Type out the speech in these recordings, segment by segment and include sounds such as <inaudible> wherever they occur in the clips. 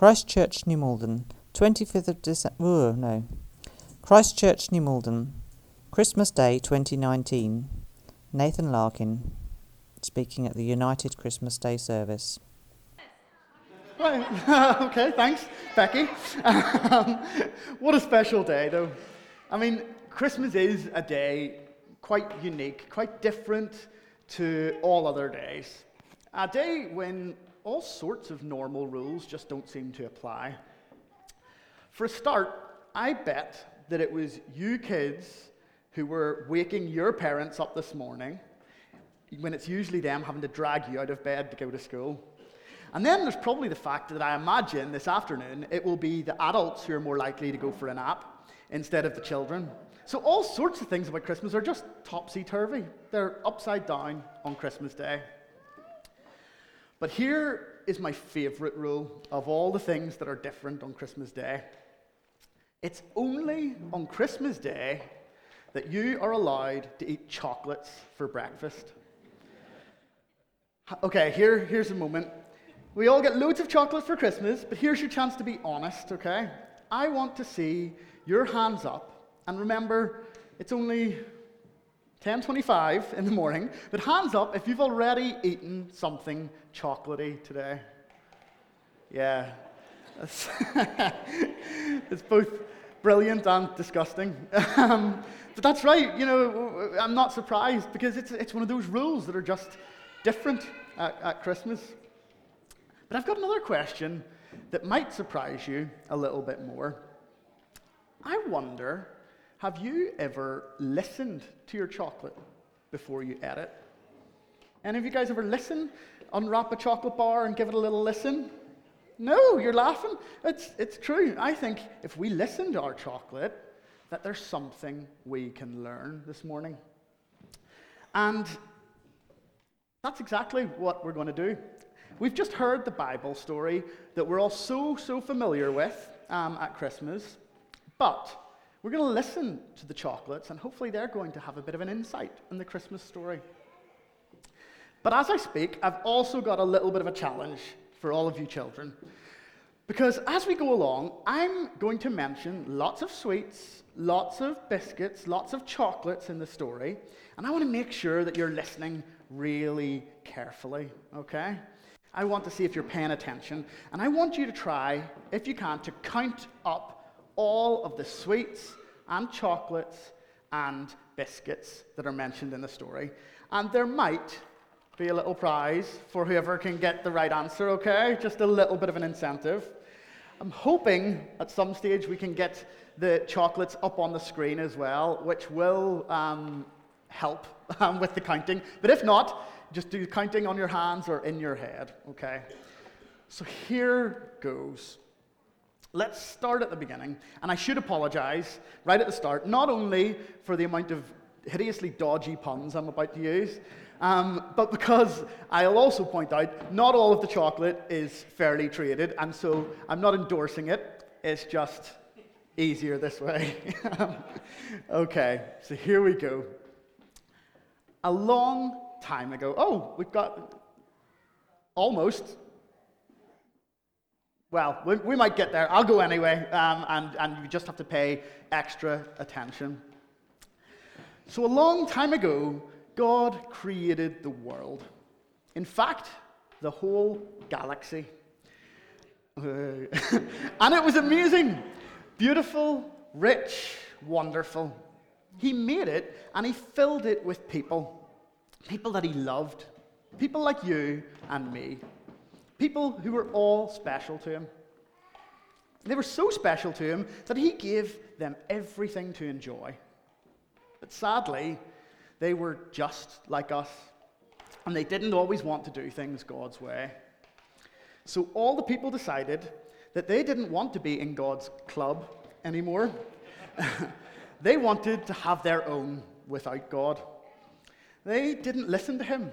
Christchurch, New Malden, 25th of December. Oh, no. Christchurch, New Malden, Christmas Day 2019. Nathan Larkin speaking at the United Christmas Day service. Right. <laughs> okay, thanks, Becky. Um, what a special day, though. I mean, Christmas is a day quite unique, quite different to all other days. A day when all sorts of normal rules just don't seem to apply. For a start, I bet that it was you kids who were waking your parents up this morning when it's usually them having to drag you out of bed to go to school. And then there's probably the fact that I imagine this afternoon it will be the adults who are more likely to go for a nap instead of the children. So, all sorts of things about Christmas are just topsy turvy. They're upside down on Christmas Day. But here is my favorite rule of all the things that are different on Christmas Day it's only on Christmas Day that you are allowed to eat chocolates for breakfast. Okay, here, here's a moment. We all get loads of chocolate for Christmas, but here's your chance to be honest, okay? I want to see your hands up. And remember, it's only 10:25 in the morning, but hands up if you've already eaten something chocolatey today. Yeah. It's, <laughs> it's both brilliant and disgusting. Um, but that's right, you know, I'm not surprised because it's, it's one of those rules that are just different at, at Christmas. But I've got another question that might surprise you a little bit more. I wonder have you ever listened to your chocolate before you ate it? Any of you guys ever listen? Unwrap a chocolate bar and give it a little listen? No, you're laughing. It's, it's true. I think if we listen to our chocolate, that there's something we can learn this morning. And that's exactly what we're going to do. We've just heard the Bible story that we're all so, so familiar with um, at Christmas, but we're going to listen to the chocolates, and hopefully, they're going to have a bit of an insight in the Christmas story. But as I speak, I've also got a little bit of a challenge for all of you children. Because as we go along, I'm going to mention lots of sweets, lots of biscuits, lots of chocolates in the story, and I want to make sure that you're listening really carefully, okay? I want to see if you're paying attention, and I want you to try, if you can, to count up all of the sweets and chocolates and biscuits that are mentioned in the story. And there might be a little prize for whoever can get the right answer, okay? Just a little bit of an incentive. I'm hoping at some stage we can get the chocolates up on the screen as well, which will um, help um, with the counting. But if not, just do the counting on your hands or in your head, okay? So here goes. Let's start at the beginning. And I should apologize right at the start, not only for the amount of hideously dodgy puns I'm about to use, um, but because I'll also point out, not all of the chocolate is fairly traded, and so I'm not endorsing it. It's just easier this way. <laughs> okay, so here we go. A long time ago, oh, we've got almost. Well, we, we might get there. I'll go anyway, um, and, and you just have to pay extra attention. So, a long time ago, God created the world. In fact, the whole galaxy. <laughs> and it was amazing, beautiful, rich, wonderful. He made it and he filled it with people. People that he loved. People like you and me. People who were all special to him. They were so special to him that he gave them everything to enjoy. But sadly, they were just like us, and they didn't always want to do things God's way. So all the people decided that they didn't want to be in God's club anymore. <laughs> they wanted to have their own without God. They didn't listen to Him,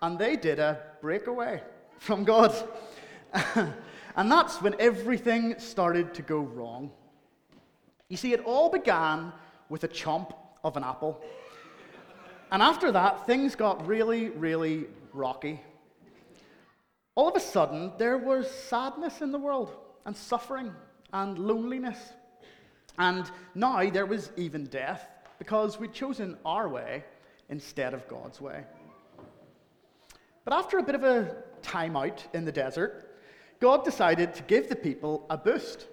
and they did a breakaway from God. <laughs> and that's when everything started to go wrong. You see, it all began with a chomp of an apple. And after that, things got really, really rocky. All of a sudden, there was sadness in the world. and suffering and loneliness. And now there was even death because we'd chosen our way instead of God's way. But after a bit of a time out in the desert, God decided to give the people a boost.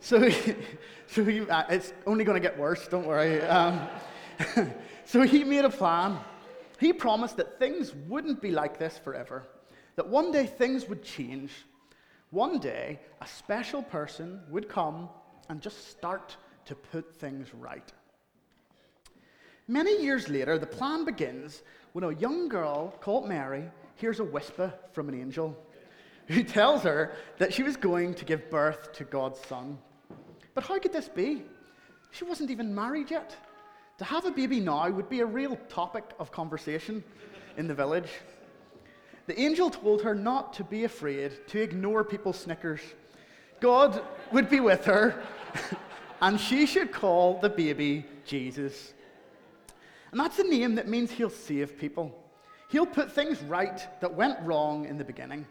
So, <laughs> so he, uh, it's only going to get worse, don't worry. Um, <laughs> so he made a plan. He promised that things wouldn't be like this forever, that one day things would change. One day, a special person would come and just start to put things right. Many years later, the plan begins when a young girl called Mary hears a whisper from an angel who tells her that she was going to give birth to God's son. But how could this be? She wasn't even married yet. To have a baby now would be a real topic of conversation in the village. The angel told her not to be afraid, to ignore people's snickers. God would be with her, <laughs> and she should call the baby Jesus. And that's a name that means he'll save people. He'll put things right that went wrong in the beginning,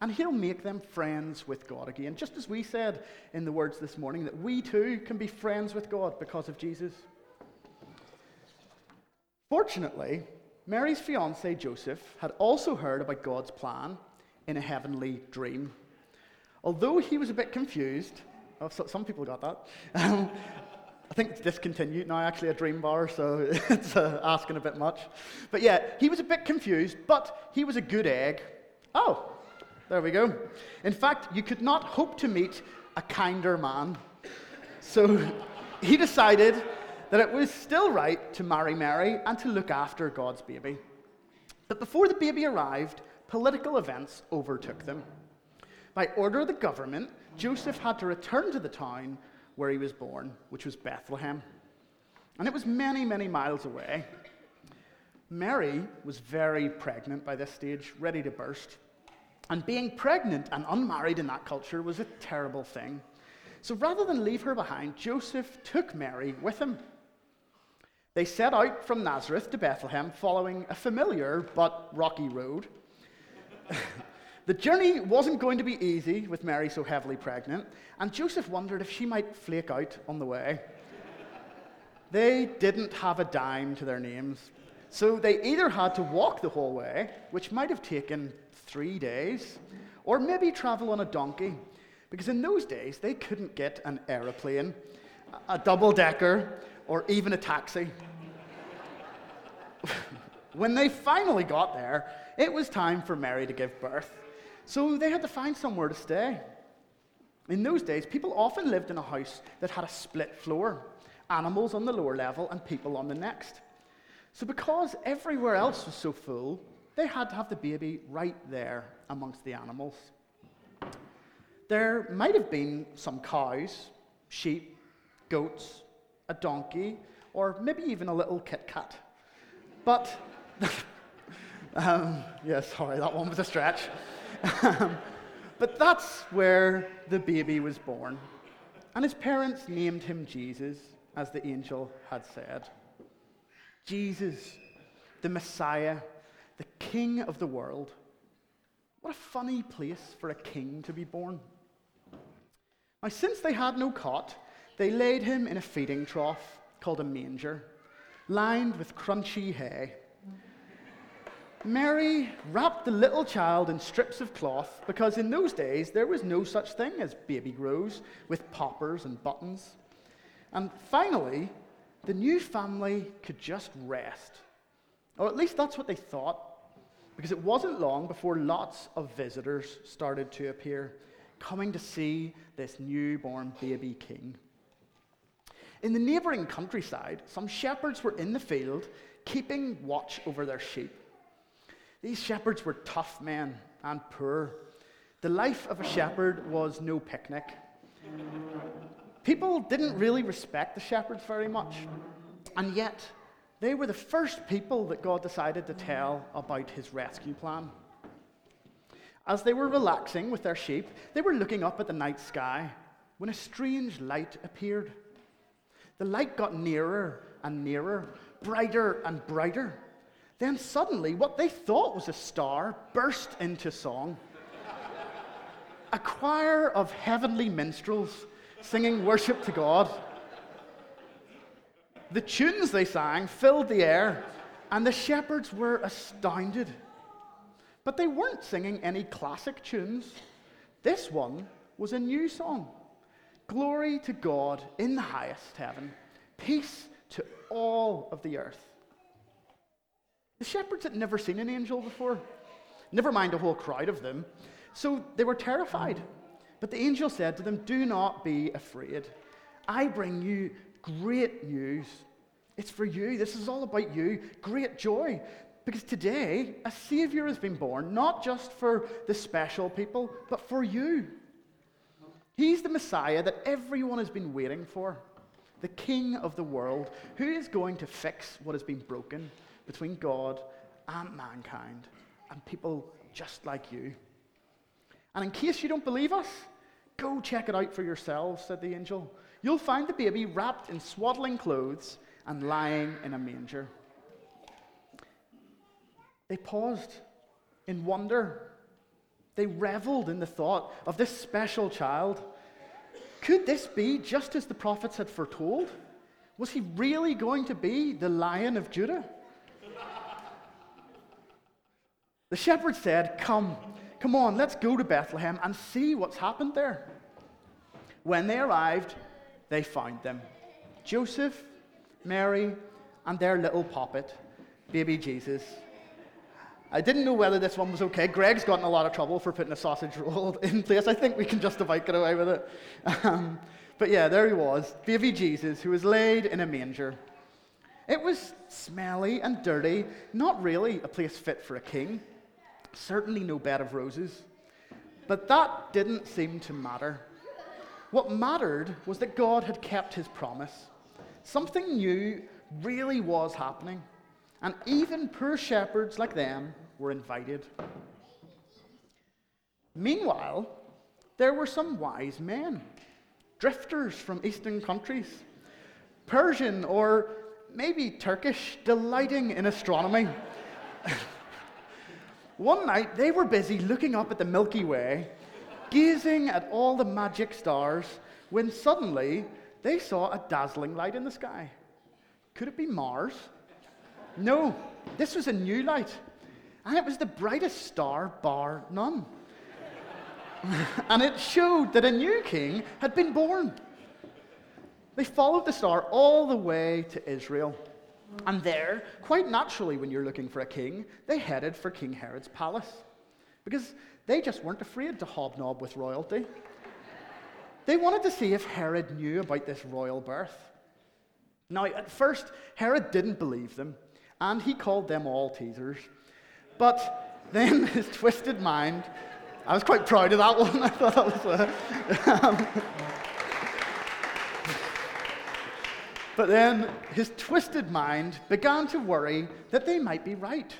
and he'll make them friends with God again. Just as we said in the words this morning, that we too can be friends with God because of Jesus. Fortunately, Mary's fiance Joseph had also heard about God's plan in a heavenly dream. Although he was a bit confused, oh, so, some people got that. <laughs> I think it's discontinued now, actually, a dream bar, so <laughs> it's uh, asking a bit much. But yeah, he was a bit confused, but he was a good egg. Oh, there we go. In fact, you could not hope to meet a kinder man. So <laughs> he decided that it was still right to marry Mary and to look after God's baby. But before the baby arrived, political events overtook them. By order of the government, Joseph had to return to the town where he was born, which was Bethlehem. And it was many, many miles away. Mary was very pregnant by this stage, ready to burst. And being pregnant and unmarried in that culture was a terrible thing. So rather than leave her behind, Joseph took Mary with him. They set out from Nazareth to Bethlehem following a familiar but rocky road. <laughs> The journey wasn't going to be easy with Mary so heavily pregnant, and Joseph wondered if she might flake out on the way. they didn't have a dime to their names, so they either had to walk the whole way, which might have taken three days, or maybe travel on a donkey, because in those days they couldn't get an aeroplane, a double decker, or even a taxi. <laughs> when they finally got there, it was time for Mary to give birth. So they had to find somewhere to stay. In those days, people often lived in a house that had a split floor animals on the lower level and people on the next. So, because everywhere else was so full, they had to have the baby right there amongst the animals. There might have been some cows, sheep, goats, a donkey, or maybe even a little kit kat. But, <laughs> um, yeah, sorry, that one was a stretch. <laughs> but that's where the baby was born. And his parents named him Jesus, as the angel had said. Jesus, the Messiah, the King of the world. What a funny place for a king to be born. Now, since they had no cot, they laid him in a feeding trough called a manger, lined with crunchy hay. Mary wrapped the little child in strips of cloth because in those days there was no such thing as baby grows with poppers and buttons. And finally, the new family could just rest. Or at least that's what they thought, because it wasn't long before lots of visitors started to appear, coming to see this newborn baby king. In the neighboring countryside, some shepherds were in the field keeping watch over their sheep. These shepherds were tough men and poor. The life of a shepherd was no picnic. People didn't really respect the shepherds very much, and yet they were the first people that God decided to tell about his rescue plan. As they were relaxing with their sheep, they were looking up at the night sky when a strange light appeared. The light got nearer and nearer, brighter and brighter. Then suddenly, what they thought was a star burst into song. a choir of heavenly minstrels singing worship to God. The tunes they sang filled the air, and the shepherds were astounded. But they weren't singing any classic tunes. This one was a new song Glory to God in the highest heaven, peace to all of the earth. The shepherds had never seen an angel before, never mind a whole crowd of them, so they were terrified. But the angel said to them, Do not be afraid. I bring you great news. It's for you. This is all about you. Great joy. Because today, a Savior has been born, not just for the special people, but for you. He's the Messiah that everyone has been waiting for, the King of the world, who is going to fix what has been broken between God and mankind and people just like you. And in case you don't believe us, go check it out for yourselves, said the angel. You'll find the baby wrapped in swaddling clothes and lying in a manger. They paused in wonder. They reveled in the thought of this special child. Could this be just as the prophets had foretold? Was he really going to be the lion of Judah? The shepherd said, Come, come on, let's go to Bethlehem and see what's happened there. When they arrived, they found them Joseph, Mary, and their little poppet, baby Jesus. I didn't know whether this one was okay. Greggs gotten a lot of trouble for putting a sausage roll <laughs> in place. I think we can just about get away with it. Um, but yeah, there he was, baby Jesus, who was laid in a manger. It was smelly and dirty, not really a place fit for a king. Certainly no bed of roses. But that didn't seem to matter. What mattered was that God had kept his promise. Something new really was happening. And even poor shepherds like them were invited. Meanwhile, there were some wise men, drifters from eastern countries, Persian or maybe Turkish, delighting in astronomy. <laughs> One night, they were busy looking up at the Milky Way, gazing at all the magic stars, when suddenly they saw a dazzling light in the sky. Could it be Mars? No, this was a new light, and it was the brightest star bar none. <laughs> and it showed that a new king had been born. They followed the star all the way to Israel. And there, quite naturally, when you're looking for a king, they headed for King Herod's palace. Because they just weren't afraid to hobnob with royalty. They wanted to see if Herod knew about this royal birth. Now, at first, Herod didn't believe them, and he called them all teasers. But then <laughs> his twisted mind, I was quite proud of that one. <laughs> I thought that was. Uh, <laughs> um, but then his twisted mind began to worry that they might be right.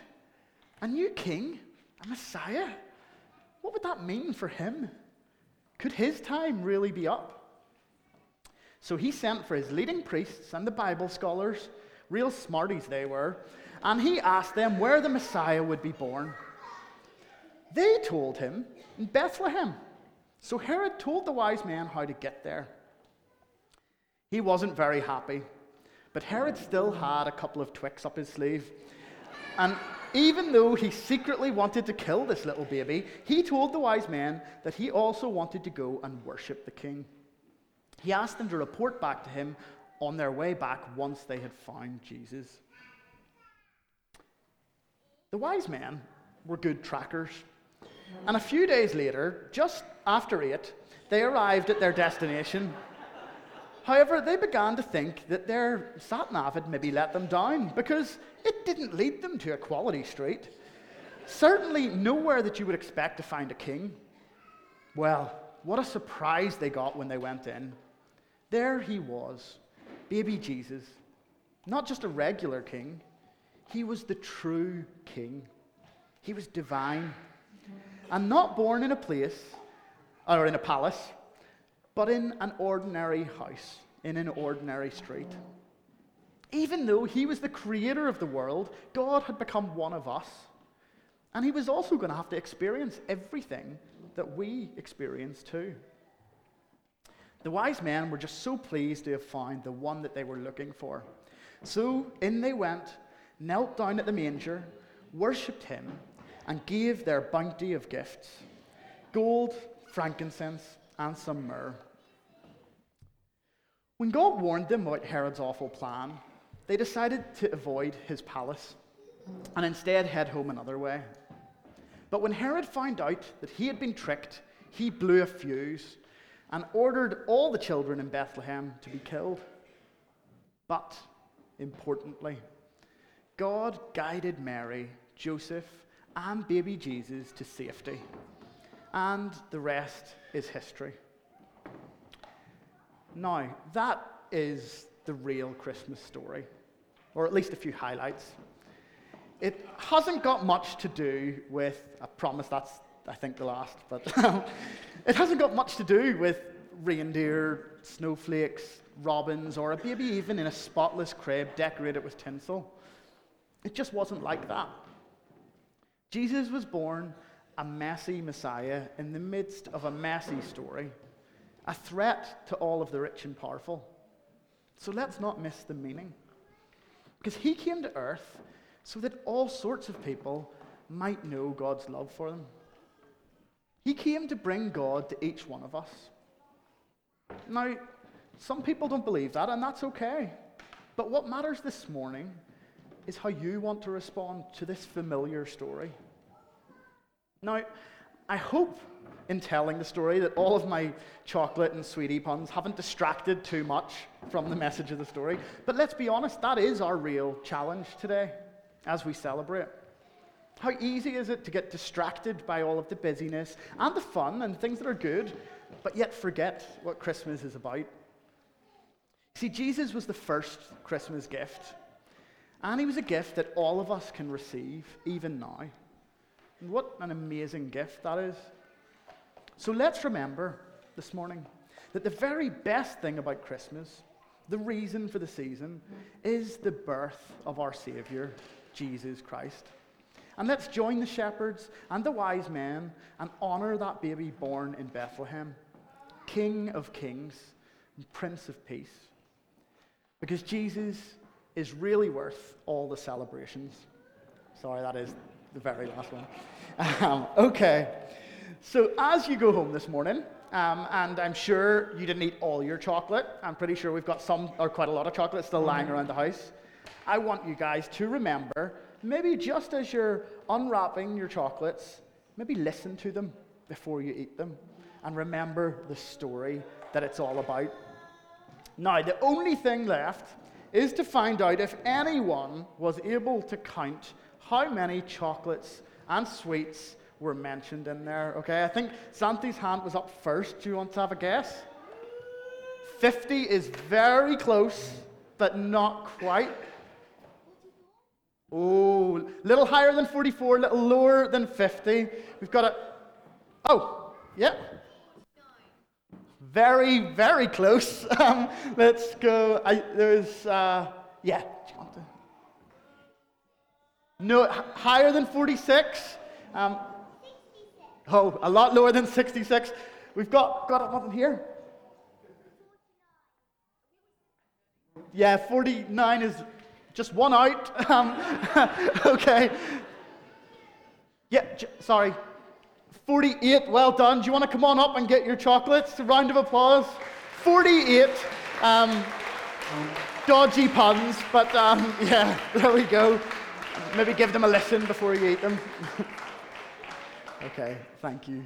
A new king, a Messiah? What would that mean for him? Could his time really be up? So he sent for his leading priests and the Bible scholars, real smarties they were, and he asked them where the Messiah would be born. They told him in Bethlehem. So Herod told the wise men how to get there. He wasn't very happy, but Herod still had a couple of tricks up his sleeve. And even though he secretly wanted to kill this little baby, he told the wise men that he also wanted to go and worship the king. He asked them to report back to him on their way back once they had found Jesus. The wise men were good trackers. And a few days later, just after eight, they arrived at their destination. However, they began to think that their sat nav had maybe let them down because it didn't lead them to a quality street. Certainly nowhere that you would expect to find a king. Well, what a surprise they got when they went in. There he was, baby Jesus. Not just a regular king, he was the true king. He was divine. And not born in a place or in a palace, but in an ordinary house, in an ordinary street. Even though he was the creator of the world, God had become one of us. And he was also going to have to experience everything that we experience too. The wise men were just so pleased to have found the one that they were looking for. So in they went, knelt down at the manger, worshipped him, and gave their bounty of gifts gold, frankincense, and some myrrh. When God warned them about Herod's awful plan, they decided to avoid his palace and instead head home another way. But when Herod found out that he had been tricked, he blew a fuse and ordered all the children in Bethlehem to be killed. But, importantly, God guided Mary, Joseph, and baby Jesus to safety. And the rest is history. Now, that is the real Christmas story, or at least a few highlights. It hasn't got much to do with, I promise that's, I think, the last, but <laughs> it hasn't got much to do with reindeer, snowflakes, robins, or a baby even in a spotless crib decorated with tinsel. It just wasn't like that. Jesus was born a messy Messiah in the midst of a messy story, a threat to all of the rich and powerful. So let's not miss the meaning. Because he came to earth so that all sorts of people might know God's love for them. He came to bring God to each one of us. Now, some people don't believe that, and that's okay. But what matters this morning is how you want to respond to this familiar story. Now, I hope in telling the story that all of my chocolate and sweetie puns haven't distracted too much from the message of the story. But let's be honest, that is our real challenge today as we celebrate. How easy is it to get distracted by all of the busyness and the fun and things that are good, but yet forget what Christmas is about? See, Jesus was the first Christmas gift, and he was a gift that all of us can receive even now. What an amazing gift that is. So let's remember this morning that the very best thing about Christmas, the reason for the season, is the birth of our Savior, Jesus Christ. And let's join the shepherds and the wise men and honor that baby born in Bethlehem, King of kings and Prince of peace. Because Jesus is really worth all the celebrations. Sorry, that is the very last one. Um, okay, so as you go home this morning, um, and I'm sure you didn't eat all your chocolate. I'm pretty sure we've got some, or quite a lot of chocolate still lying around the house. I want you guys to remember, maybe just as you're unwrapping your chocolates, maybe listen to them before you eat them and remember the story that it's all about. Now, the only thing left is to find out if anyone was able to count how many chocolates and sweets were mentioned in there. Okay, I think Santi's hand was up first. Do you want to have a guess? 50 is very close, but not quite. Oh, little higher than 44, a little lower than 50. We've got a. Oh, yeah. Very, very close. <laughs> Um, let's go. I, there's, uh, yeah. No, higher than 46. Um, oh, a lot lower than 66. We've got, got nothing here. Yeah, 49 is just one out. <laughs> Um, <laughs> okay. Yeah, j- sorry. 48, well done. Do you want to come on up and get your chocolates? A round of applause. 48. Um, dodgy puns, but um, <laughs> yeah, there we go. Maybe give them a listen before you eat them. <laughs> okay, thank you.